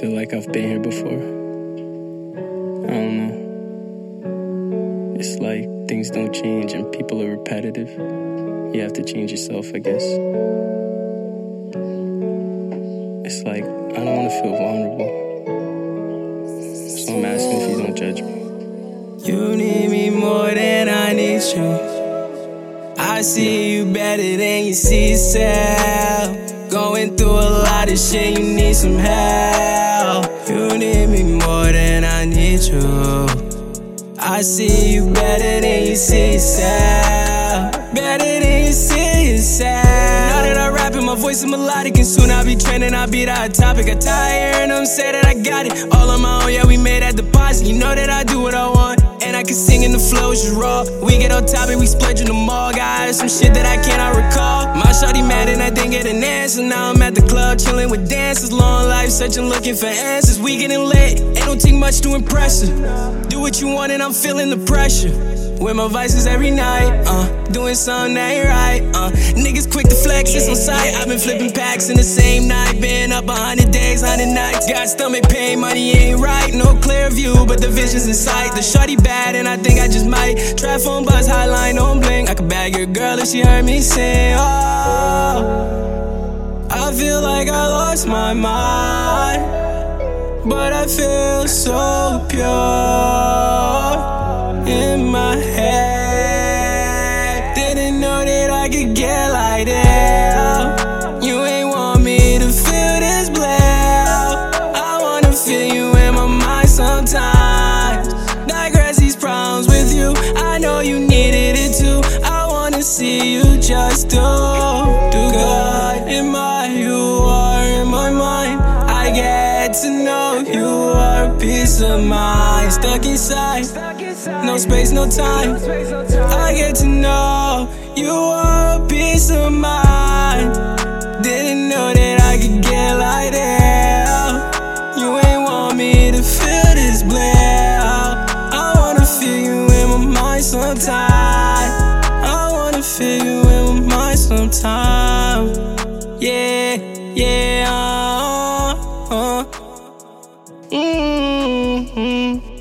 feel like I've been here before. I don't know. It's like things don't change and people are repetitive. You have to change yourself, I guess. It's like, I don't want to feel vulnerable. So I'm asking if you don't judge me. You need me more than I need you. I see you better than you see yourself. Going through a lot of shit, you need some help. I see you better than you see yourself. Better than you see yourself. Now that I rap and my voice is melodic, and soon I'll be trending, I'll be the hot topic. I tired hearing them say that I got it. All on my own, yeah, we made that deposit. You know that I do what I want. And I can sing in the flow, just raw. We get on top and we splurge in the mall. Got some shit that I cannot recall. My shawty mad and I didn't get an answer. Now I'm at the club, chilling with dancers. Long life, searching, looking for answers. We getting lit, ain't don't take much to impress her. Do what you want and I'm feeling the pressure. With my vices every night, uh, doing something that ain't right, uh. Niggas quick to flex, it's on sight. I've been flipping packs in the same night, been up a hundred days, hundred nights. Got stomach pain, money ain't right, no clear view, but the vision's in sight. The shawty bad, and I think I just might. Trap phone buzz, hotline on blink. I could bag your girl if she heard me sing. Oh, I feel like I lost my mind, but I feel so pure I could get like that. You ain't want me to feel this blast. I wanna feel you in my mind sometimes. Digress these problems with you. I know you needed it too. I wanna see you just do like to know you are a piece of mind Stuck inside, no space, no time. I get to know you are a piece of mind. Didn't know that I could get like that. You ain't want me to feel this blare. I wanna feel you in my mind sometimes. Mm-hmm.